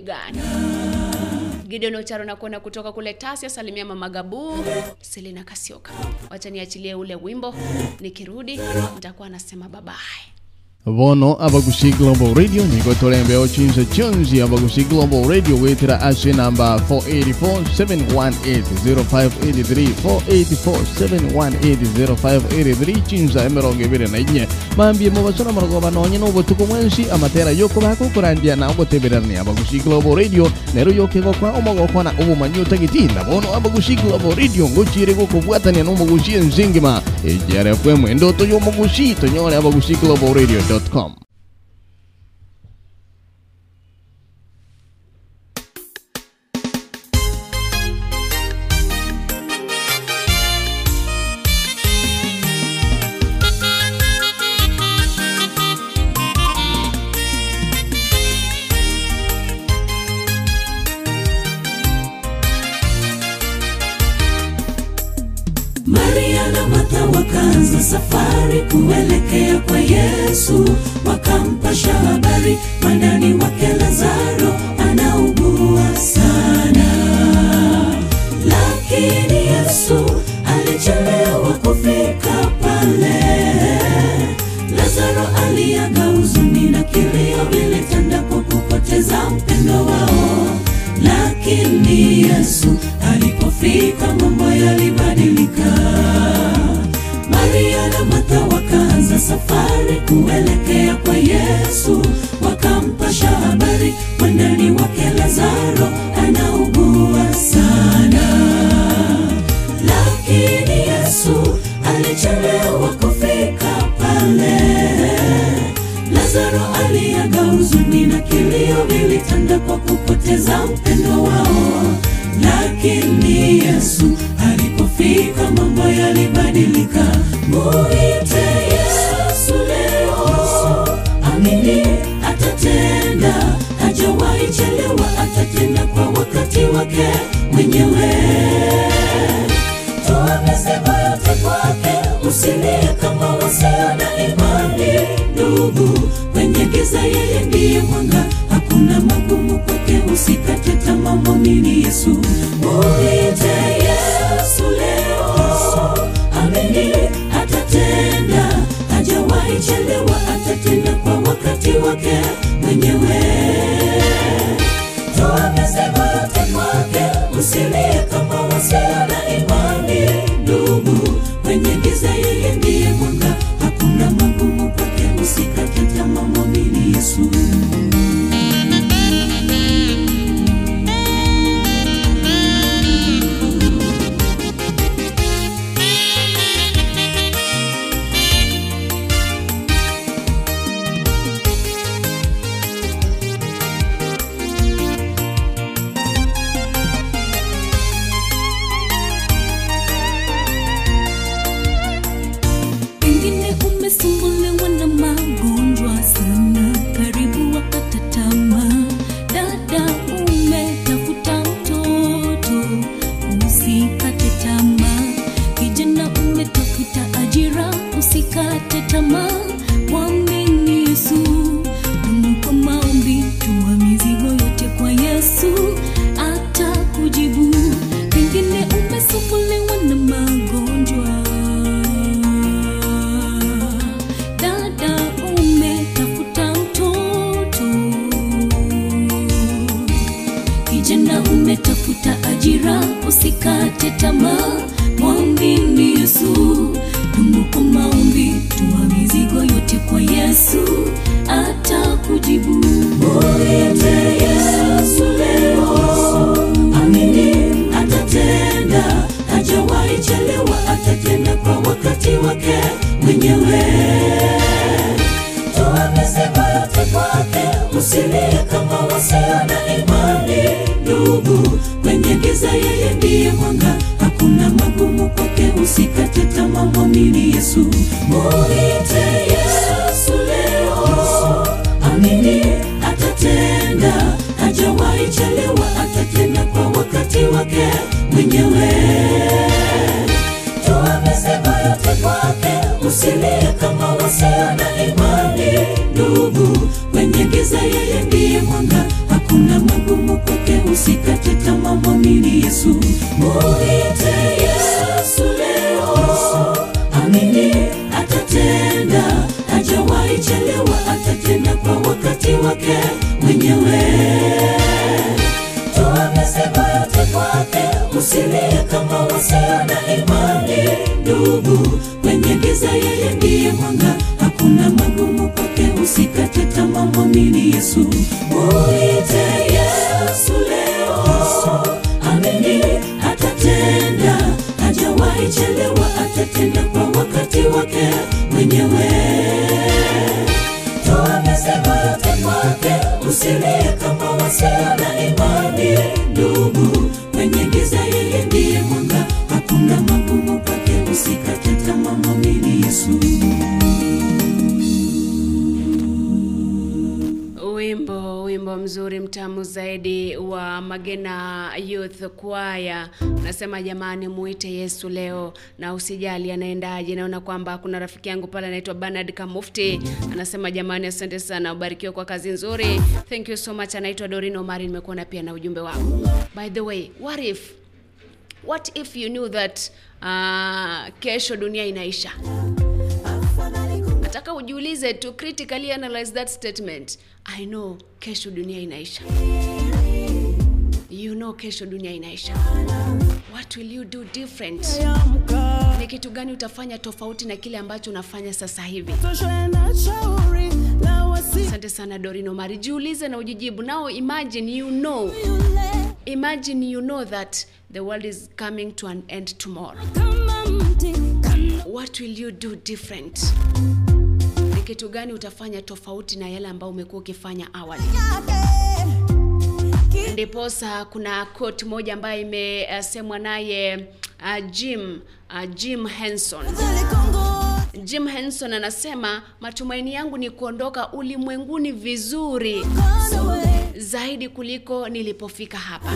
gani Gideon Ocharo na kuona kutoka kule Tasia, salimia mama Gabu, Selina Kasioka. Wacha niachilie ule wimbo, nikirudi nitakuwa nasema bye vano abagusi global radio nikotolemba ochinza chonzi ava kusi global radio witira asi namba 484-718-0583 chinza emirongo ibiri nainye mambie muvasona murogo vanonye novutuku mwensi amatera yokuvako kurandia na ogotevererani ava kusi global radio nero yokegokwa omogokwana ovumanyi otagitinda vono ava kusi global radio ngochire gokubwatania nomogusi enzingima ejarefm endoto yomogusi tonyole ava kusi global radio www.nordbayern.com. alichelewa kufika pale. Lazaro aliaga, huzuni na kilio vilitanda kwa kupoteza mpendo wao, lakini Yesu alipofika mambo yalibadilika. Muite Yesu leo, amini atatenda, hajawahi chelewa, atatenda kwa wakati wake mwenyewe. Usilie kama wasio na imani. Ndugu, kwenye giza yeye ndiye mwanga, hakuna magumu kwake, usikate tamaa, mwamini Yesu. Muite Yesu leo, amini atatenda, hajawahi chelewa, atatenda kwa wakati wake mwenyewe. Mwenyewe. Toa mizigo yote kwake usilie kama wasio na imani. Ndugu kwenye giza yeye ndiye mwanga. Hakuna magumu kwake usikate tamaa mwamini yesu. Wimbo wimbo mzuri mtamu zaidi magena youth kwaya unasema jamani muite yesu leo na usijali anaendaje. Naona kwamba kuna rafiki yangu pale anaitwa bernard kamufti. Anasema jamani asante sana ubarikiwe kwa kazi nzuri. Thank you so much. Anaitwa dorino Omari, nimekuona pia na ujumbe wako. By the way what if what if you knew that uh, kesho dunia inaisha? Nataka ujiulize to critically analyze that statement. I know kesho dunia inaisha you know kesho dunia inaisha. What will you do different? Ni kitu gani utafanya tofauti na kile ambacho unafanya sasa hivi? Asante sana dorino mari jiulize na ujijibu. Now imagine you know. Imagine you know that the world is coming to an end tomorrow. What will you do different? Ni kitu gani utafanya tofauti na yale ambayo umekuwa ukifanya awali ndiposa kuna quote moja ambayo imesemwa naye uh, jim uh, jim henson. Jim henson anasema matumaini yangu ni kuondoka ulimwenguni vizuri zaidi kuliko nilipofika hapa.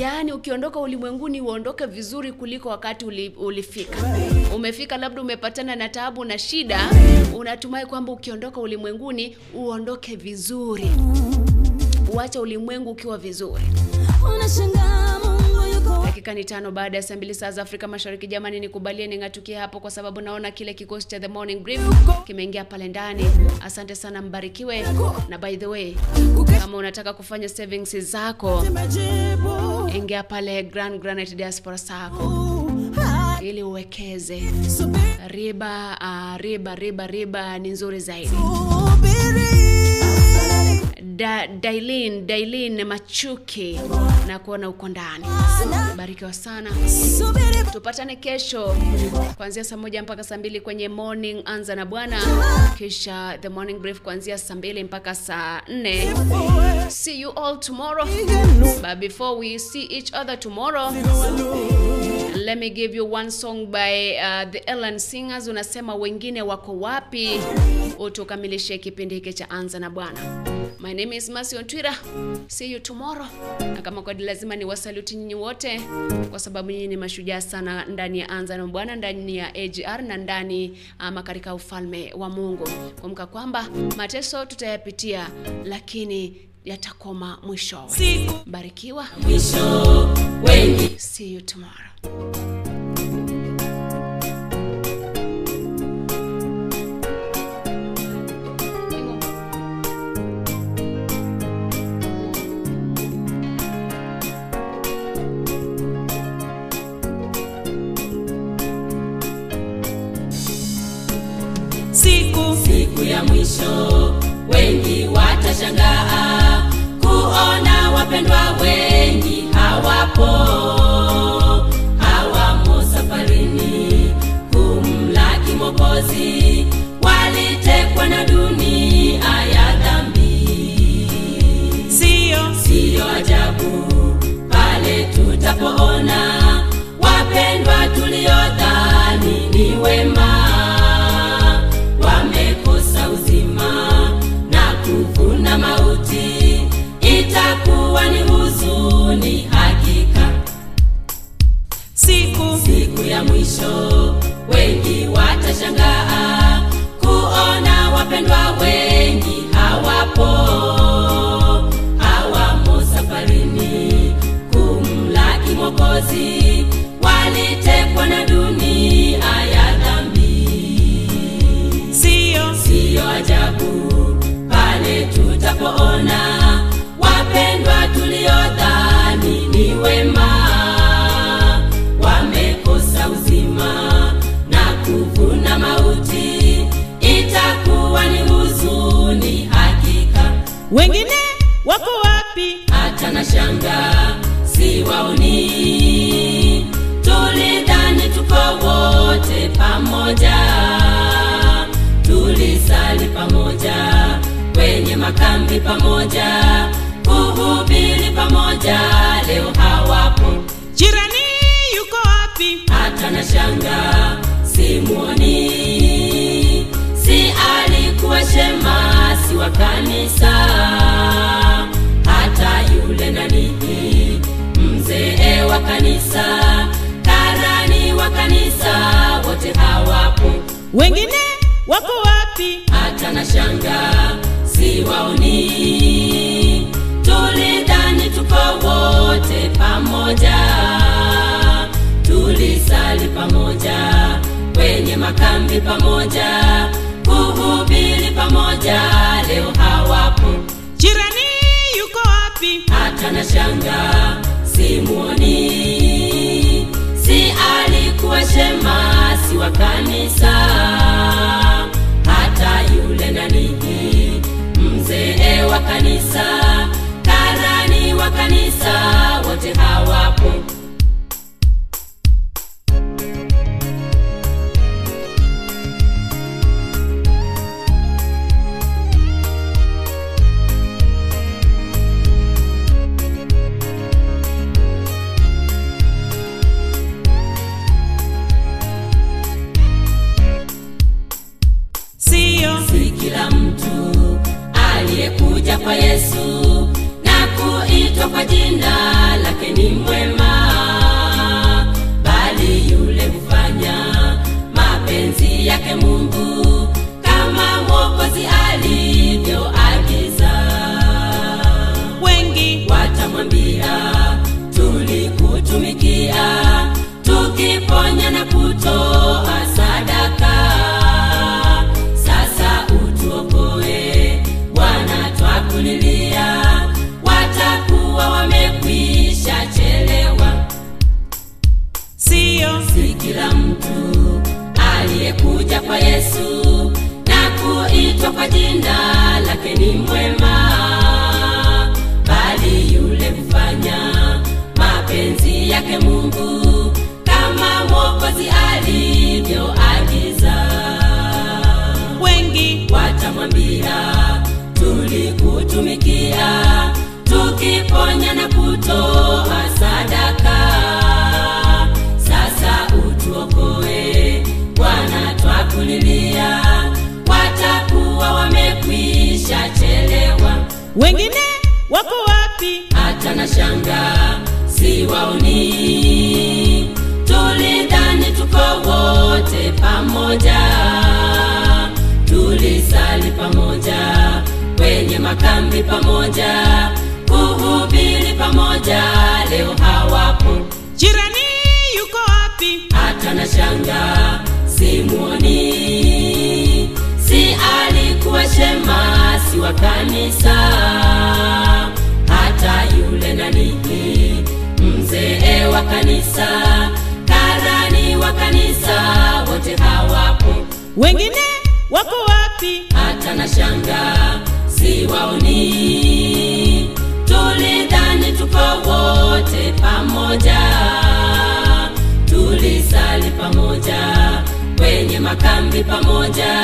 Yaani ukiondoka ulimwenguni uondoke vizuri kuliko wakati uli, ulifika. Umefika labda umepatana na taabu na shida unatumai kwamba ukiondoka ulimwenguni uondoke vizuri uache ulimwengu ukiwa vizuri. Dakika ni tano baada ya saa mbili saa za afrika mashariki. Jamani nikubalie ning'atukie hapo kwa sababu naona kile kikosi cha the morning brief kimeingia pale ndani. Asante sana mbarikiwe. Na by the way kama unataka kufanya savings zako ingia pale grand granite diaspora Sacco. Ili uwekeze. Riba uh, riba riba riba ni nzuri zaidi da, dailin dailin machuki na kuona uko ndani. Barikiwa sana. Tupatane kesho kuanzia saa moja mpaka saa mbili kwenye morning. Anza na bwana kisha the morning brief kuanzia saa mbili mpaka saa nne. See you all tomorrow. But before we see each other tomorrow let me give you one song by uh, the ellen singers unasema wengine wako wapi utukamilishe kipindi hiki cha anza na bwana my name is Mercy on Twitter. See you tomorrow. Na kama kwadi lazima ni wasaluti nyinyi wote kwa sababu nyinyi ni mashujaa sana ndani ya Anza na Bwana, ndani ya AGR na ndani ama katika ufalme wa Mungu. Kumbuka kwamba mateso tutayapitia, lakini yatakoma mwishowe. Barikiwa. mwisho wengi See you tomorrow. siku siku ya mwisho wengi watashangaa wapendwa wengi hawapo. Hawamo safarini kumlaki mokozi walitekwa na dunia ya dhambi. Siyo siyo ajabu pale tutapoona wapendwa tuliodhani ni wema ilikuwa ni huzuni hakika. Siku siku ya mwisho, wengi watashangaa kuona wapendwa wengi hawapo, hawamo safarini kumlaki Mwokozi, walitekwa na dunia ya dhambi. Siyo, siyo ajabu pale tutapoona wapendwa tuliodhani ni wema wamekosa uzima na kuvuna mauti, itakuwa ni huzuni hakika. Wengine wako wapi? Hata na shanga si waoni tulidhani tuko wote pamoja, tulisali pamoja kwenye makambi pamoja kuhubiri pamoja leo hawapo. Jirani yuko wapi? Hata na shanga simuoni. Si alikuwa shemasi wa kanisa. Hata yule nanihi mzee wa kanisa karani wa kanisa wote hawapo. Wengine wako wapi? Hata na shanga siwaoni tulidhani tuko wote pamoja? Tulisali pamoja kwenye makambi pamoja kuhubiri pamoja leo hawapo. Jirani yuko wapi? Hata na shanga simuoni. Si alikuwa shemasi wa kanisa. Hata yule nanihi mzee wa kanisa wa kanisa wote hawapo kuitwa kwa jina lake ni mwema bali yule hufanya mapenzi yake mungu kama mwokozi alivyoagiza wengi watamwambia tulikutumikia tukiponya na kutoa aliyekuja kwa yesu na kuitwa kwa jina lake ni mwema. Bali yule hufanya mapenzi yake mungu kama mwokozi alivyoagiza wengine wako wapi? Hata na shanga siwaoni tulidhani tuko wote pamoja. Tulisali pamoja kwenye makambi pamoja kuhubiri pamoja. Leo hawapo. Jirani yuko wapi? Hata na shanga simuoni si alikuwa shemasi wa kanisa. Hata yule nanihi mzee wa kanisa karani wa kanisa wote hawapo. Wengine wako wapi? Hata na shanga siwaoni. Tulidhani tuko wote pamoja. Tulisali pamoja kwenye makambi pamoja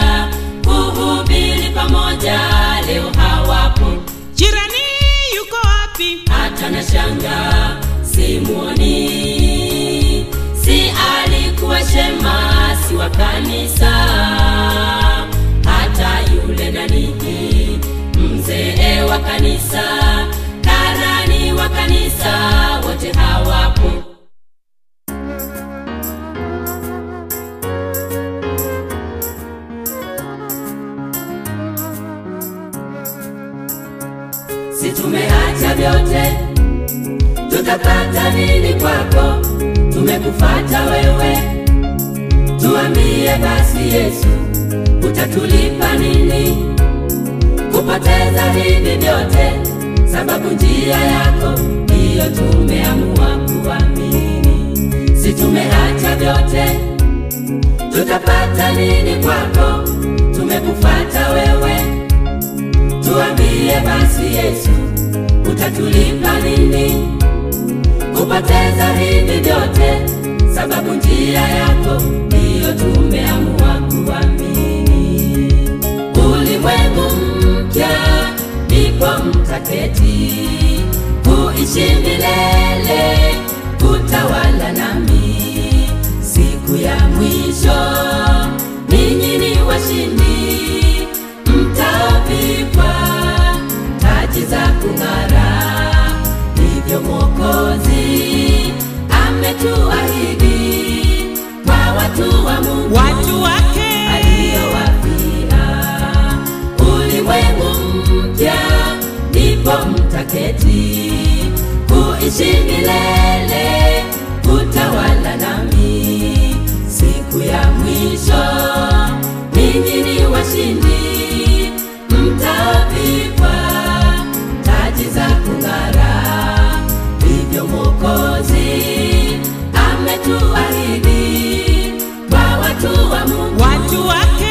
kuhubiri pamoja leo hawapo. Jirani yuko wapi? Hata na shanga simuoni. Si alikuwa shemasi wa kanisa. Hata yule nanihi mzee wa kanisa karani wa kanisa wote hawapo tumeacha vyote. Tutapata nini kwako? Tumekufata wewe. Tuambie basi yesu utatulipa nini? Kupoteza hivi vyote sababu njia yako ndiyo tumeamua kuamini. Si tumeacha vyote. Tutapata nini kwako? Tumekufata wewe. Tuambie basi yesu utatulipa nini? Kupoteza hivi vyote sababu njia yako ndiyo tumeamua kuamini. Ulimwengu mpya ndipo mtaketi kuishi milele kutawala nami. Siku ya mwisho ninyi ni washindi. Mtavikwa taji za kung'ara hivyo mwokozi ametuahidi kwa watu wa mungu watu wake. aliyowafia ulimwengu mpya ndipo mtaketi kuishi milele kutawala nami. Siku ya mwisho ninyi ni washindi mtavikwa taji za kung'ara mwokozi ametuahidi kwa watu wa mungu. Watu wake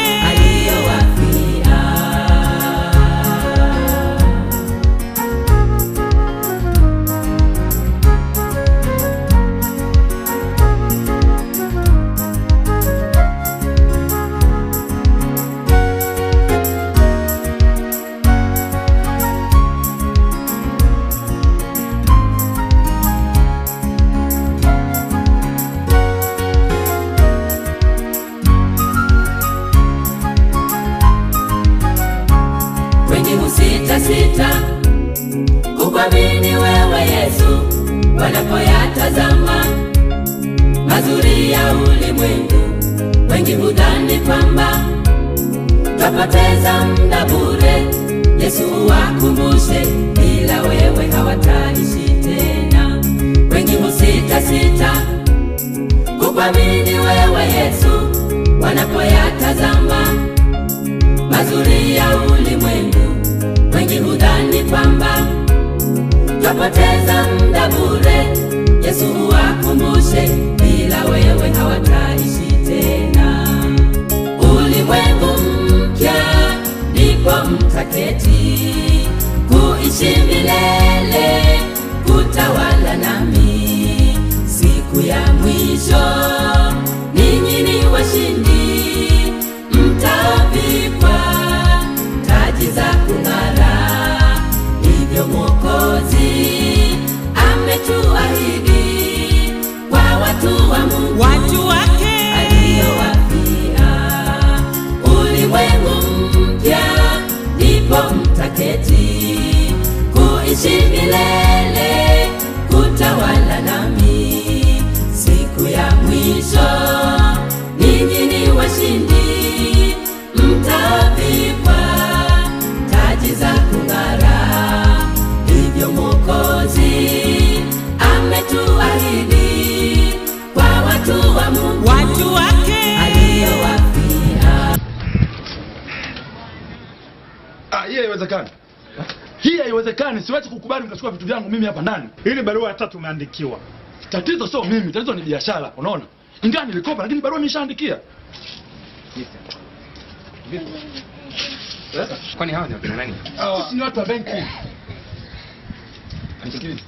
haiwezekani. Siwezi kukubali mkachukua vitu vyangu mimi hapa ndani. Ili barua ya tatu umeandikiwa. Tatizo sio mimi, tatizo ni biashara, unaona? Ingawa nilikopa lakini barua nimeshaandikia. Kwani hawa ni watu wa benki. Nisikilize.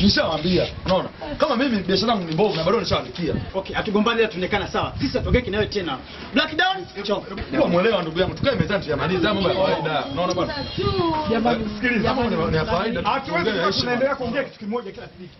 Nishawaambia, unaona? Kama mimi biashara yangu ni mbovu na bado nishaandikia. Okay, hatugombani tuonekana sawa. Sisi hatogeki nawe tena. Black down, chao. Kwa mwelewa ndugu yangu, tukae mezani tuyamalize mambo ya kawaida. Unaona bwana? Jamani, sikiliza, mambo ya kawaida. Hatuwezi tunaendelea kuongea kitu kimoja kila siku.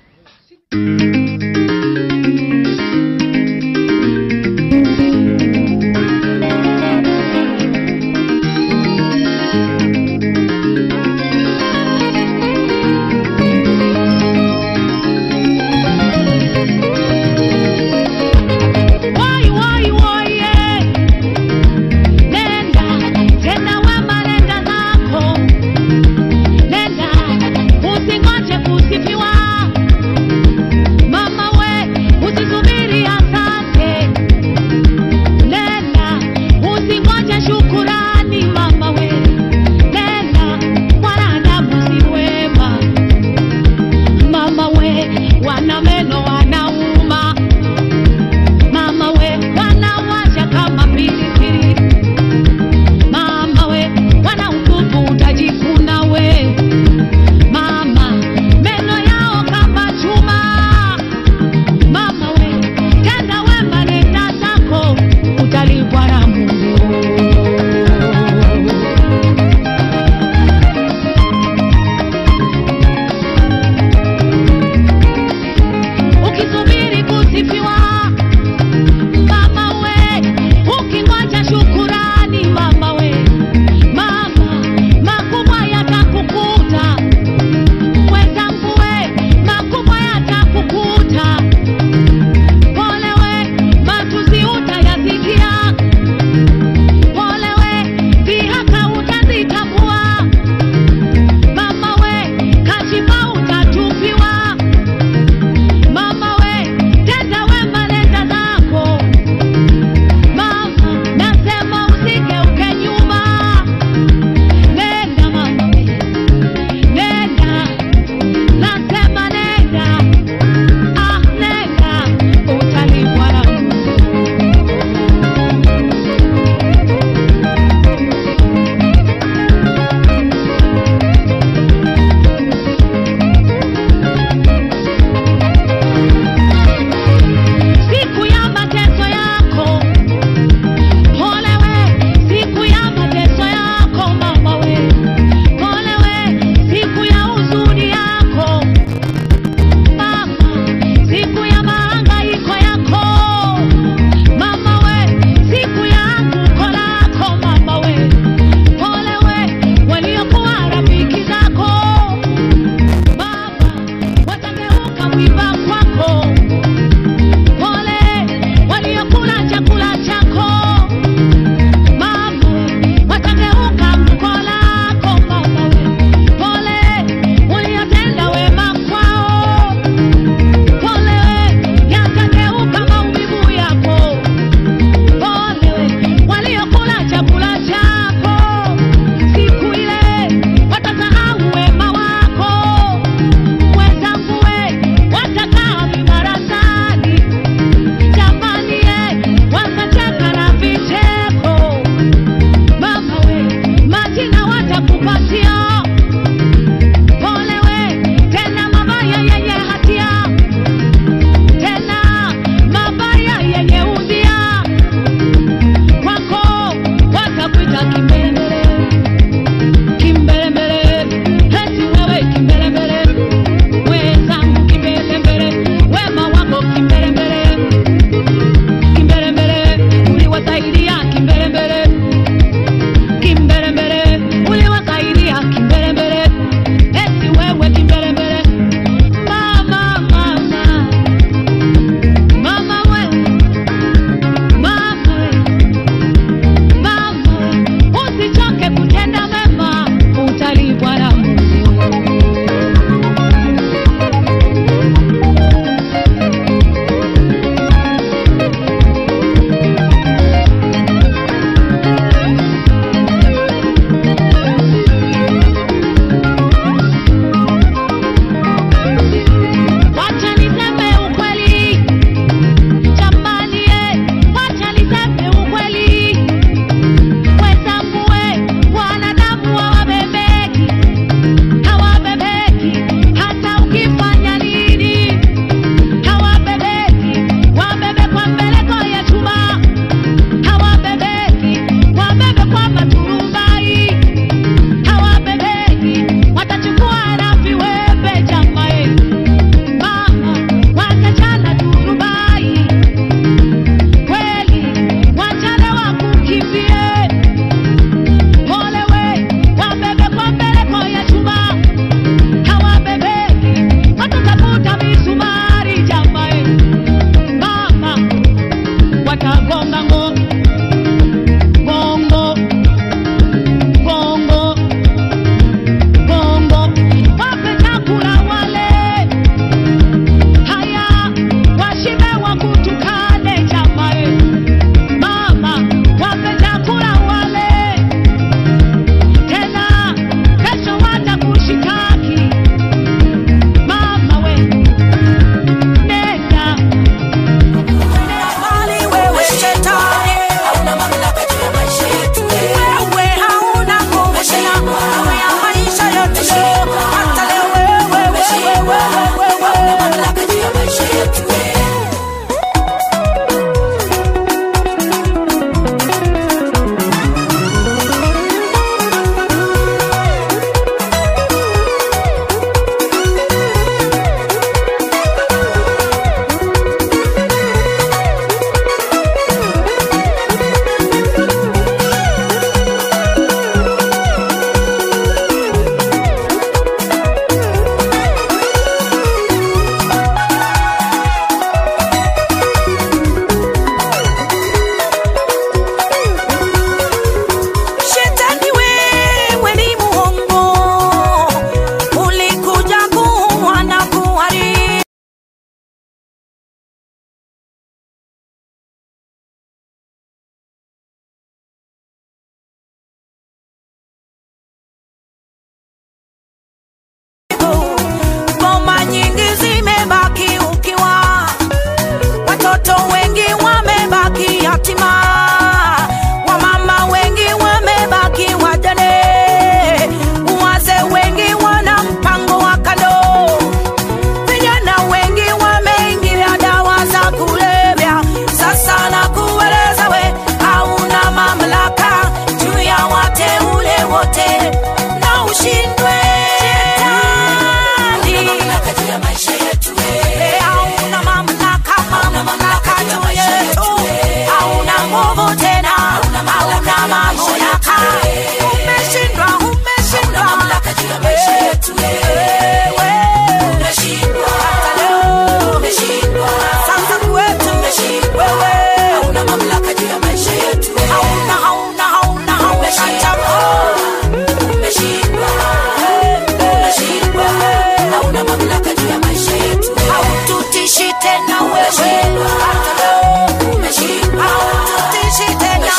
tena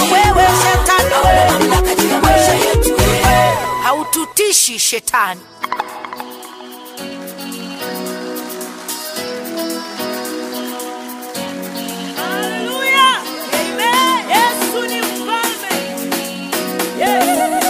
wewe, haututishi shetani. Yeah.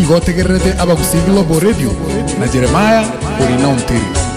igotegererete abagusingi lobo radio. Na jeremaya orina omutiri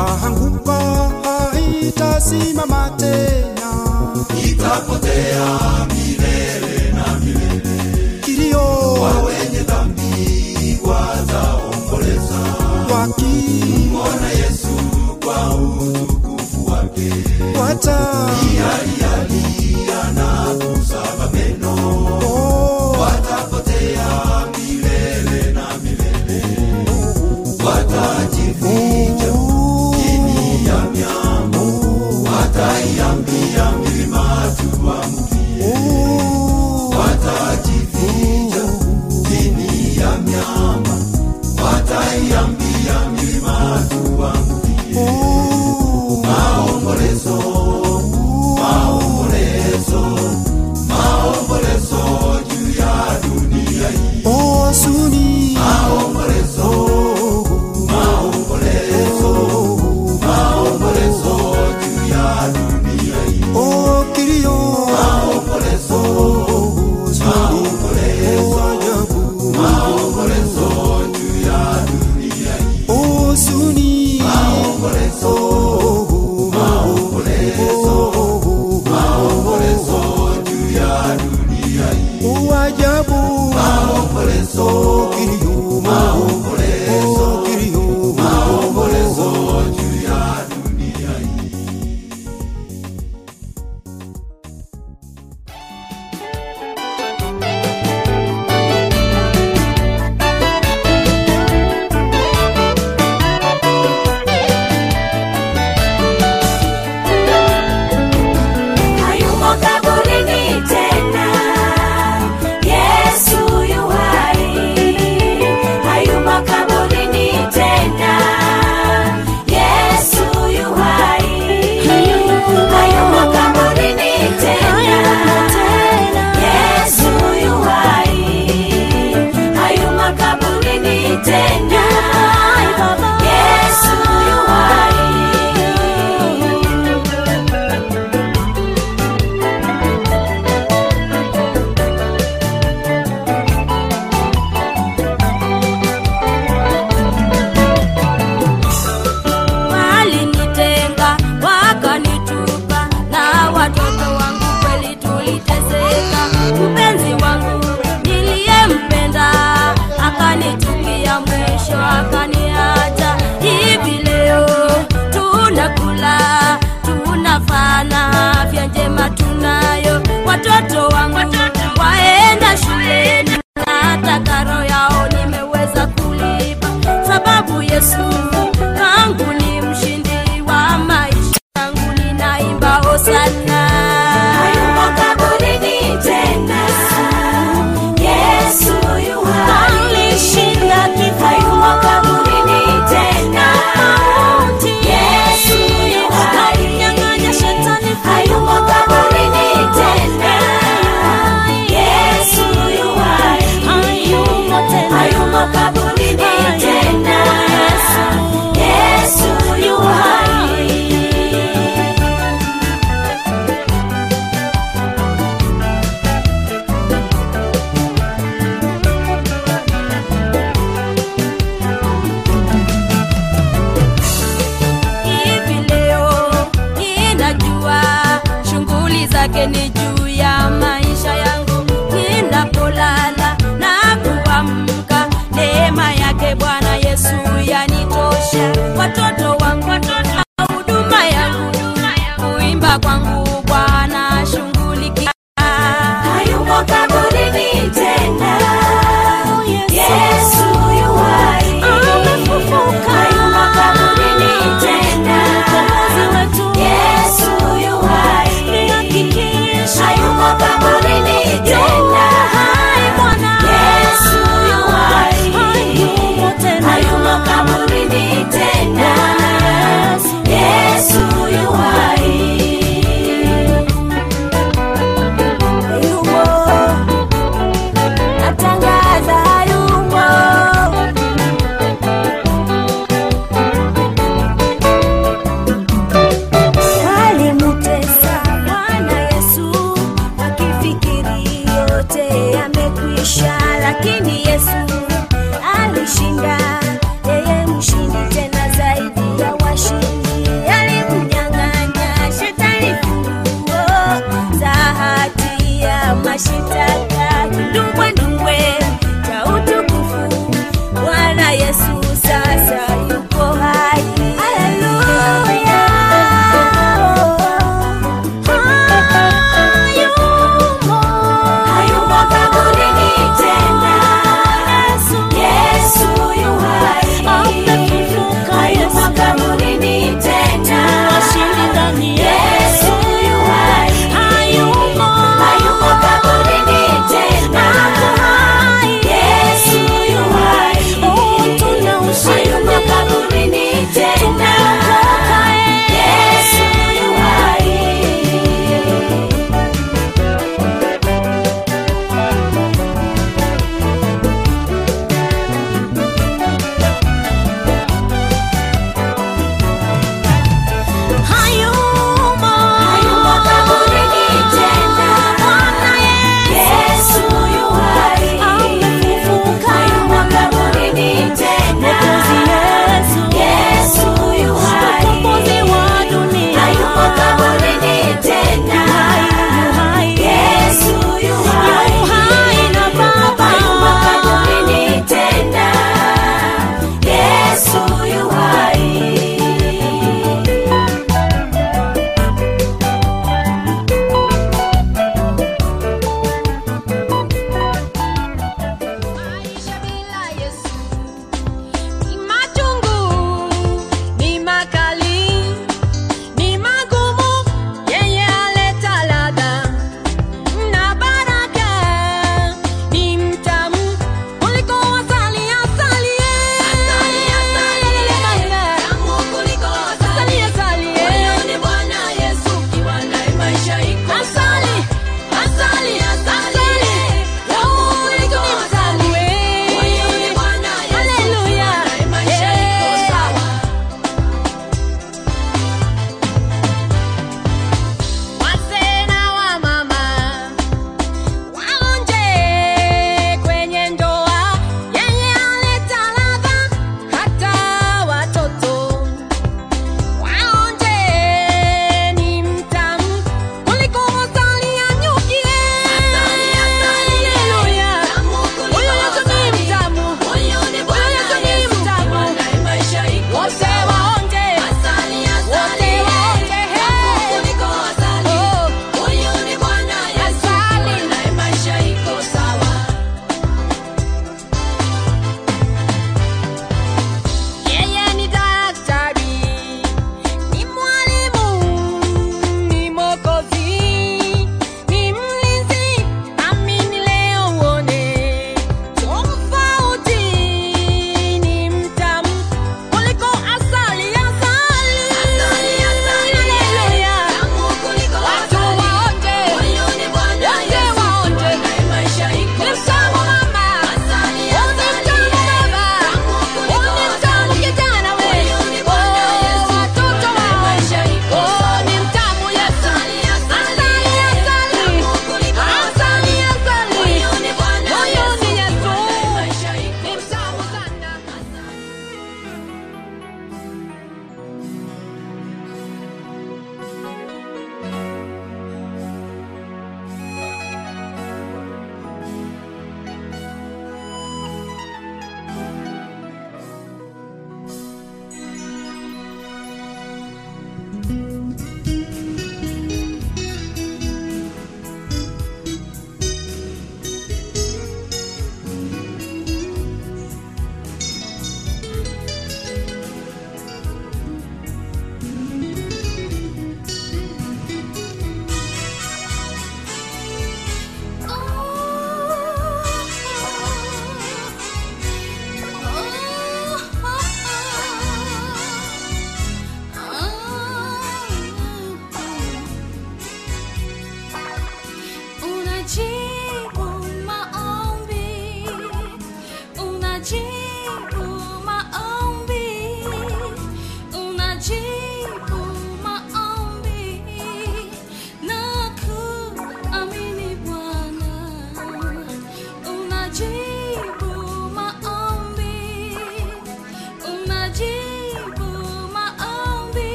itaanguka, haitasimama tena, itapotea milele na milele. Kilio. Kwa wenye dhambi wataomboleza, wakimwona Yesu kwa utukufu wake, watalialia na kusaga meno, oh. watapotea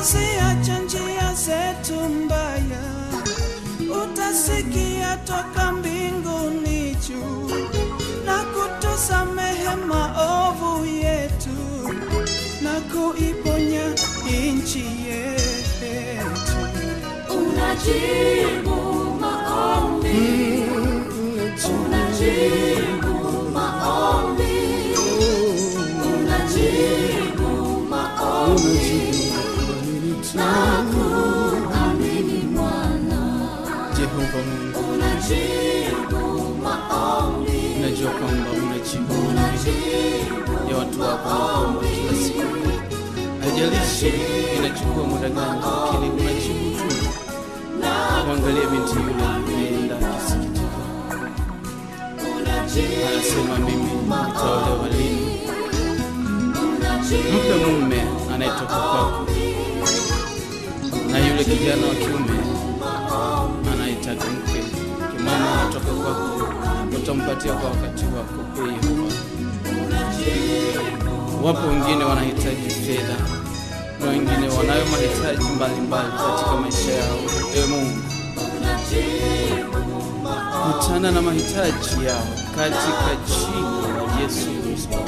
na kuziacha njia zetu mbaya, utasikia toka mbinguni juu na kutusamehe maovu yetu na kuiponya nchi yetu. Unajibu maombi. Unajibu Na kuamini Bwana. Jehova Mungu, Unajibu maombi. najua kwamba unajibu ya watu wako kila siku. Haijalishi inachukua muda gani, lakini unajibu tu. Mwangalie binti yule ameenda kisikitika, anasema mimi nitaolewa lini? Mpe mume anayetoka kwako, yule kijana wa kiume anahitaji mke kimwema atoke kwako, utampatia kwa wakati wako. Ee wapo wengine wanahitaji fedha na wengine wanayo mahitaji mbalimbali katika maisha yao. Ewe Mungu, kutana na mahitaji yao katika jina la Yesu Kristo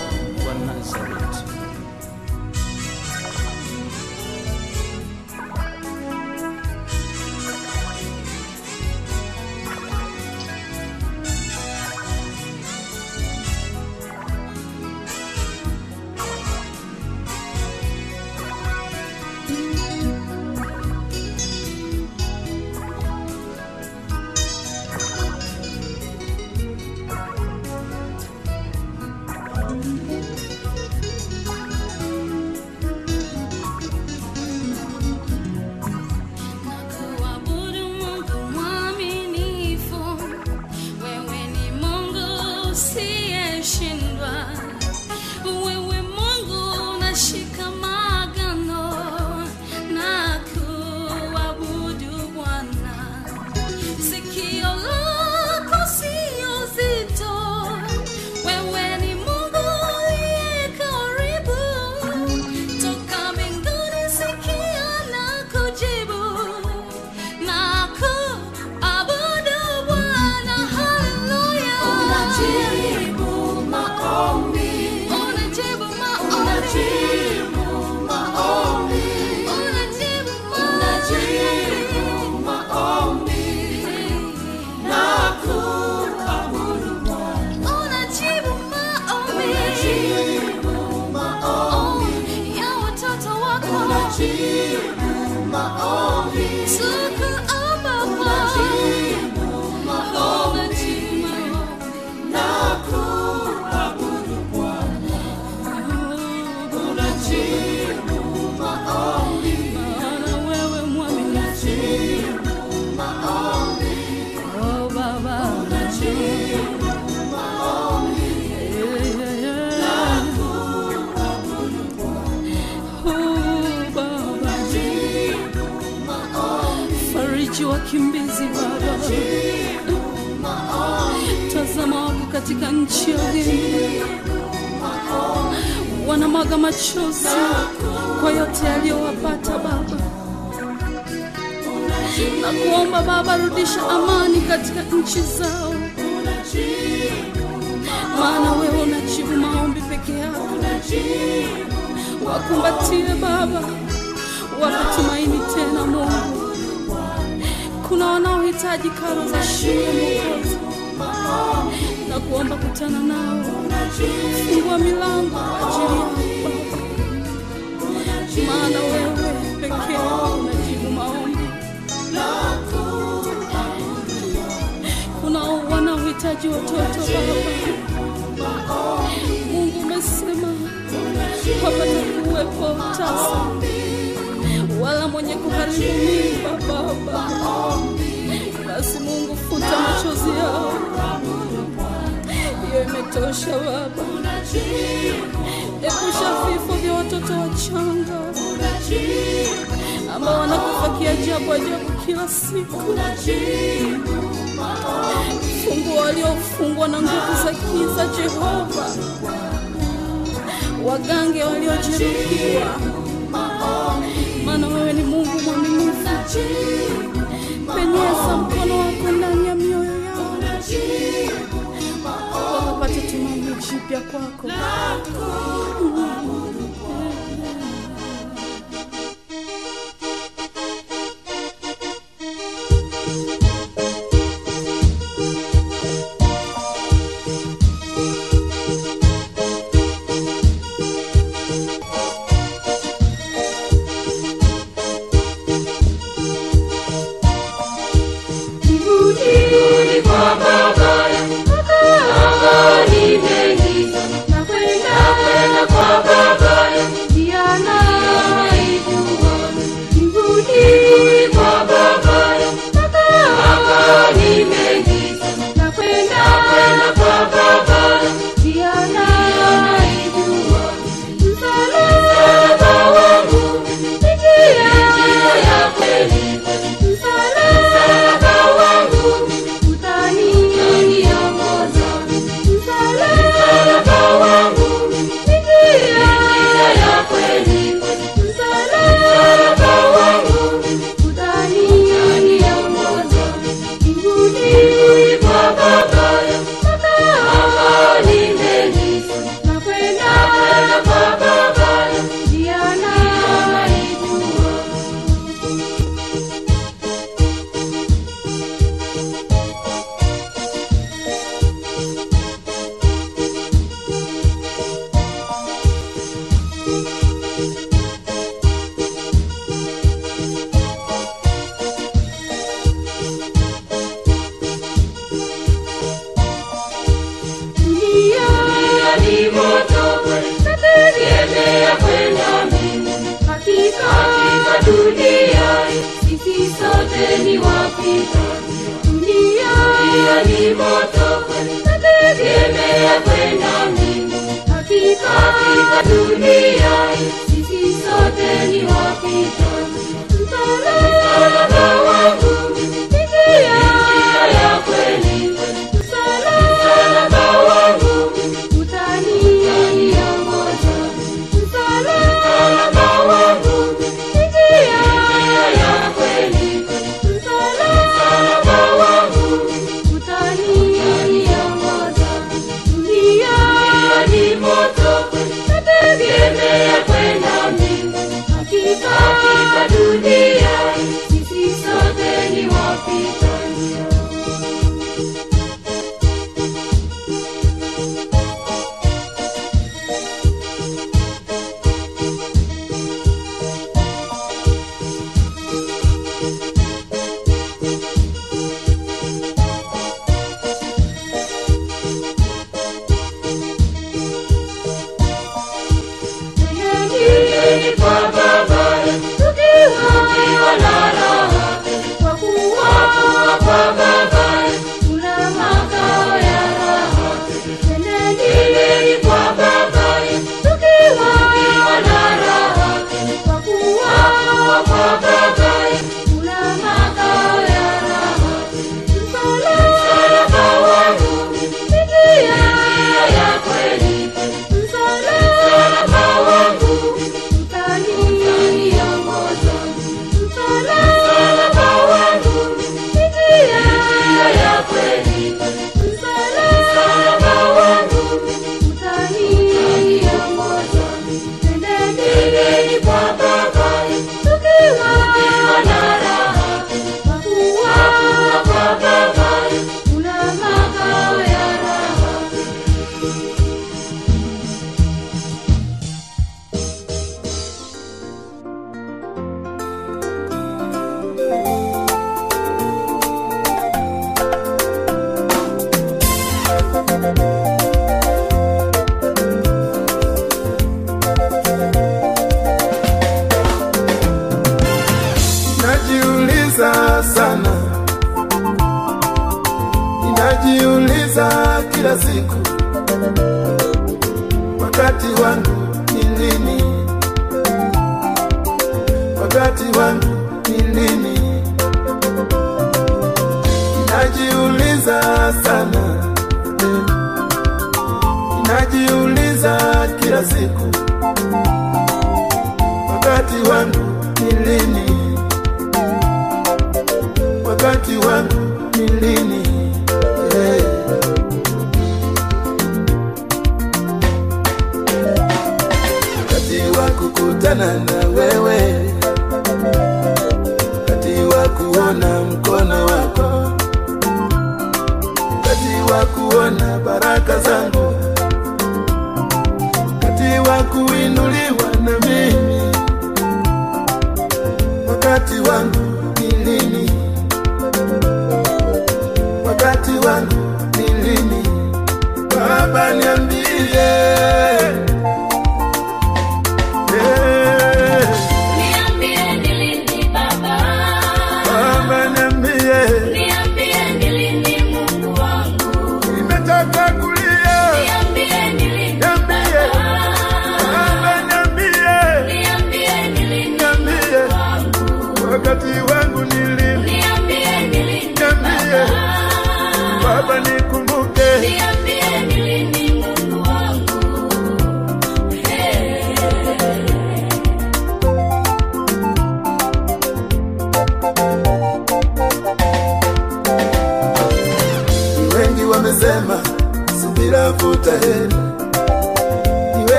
yote Baba, na kuomba Baba, rudisha amani katika nchi zao, maana wewe unajibu maombi peke yako. Wakumbatie Baba, wape tumaini tena Mungu. Kuna wanaohitaji karo za shule Mwokozi, na kuomba kutana nao, fungua milango ajili yao maana wewe pekee unajibu maombi. Kuna wanaohitaji watoto Baba, Mungu umesema hapata tasa wala mwenye kuharibu Baba. Basi Mungu, futa machozi yao, hiyo imetosha Baba. Epusha vifo vya watoto wachanga ambao wanakufa kiajabu ajabu kila siku. Fungua waliofungwa na nguvu za kiza, Jehova, wagange waliojeruhiwa, maana wewe ni Mungu mwaminifu. Penyeza mkono wako ndani ya mioyo jipya kwako. Mbinguni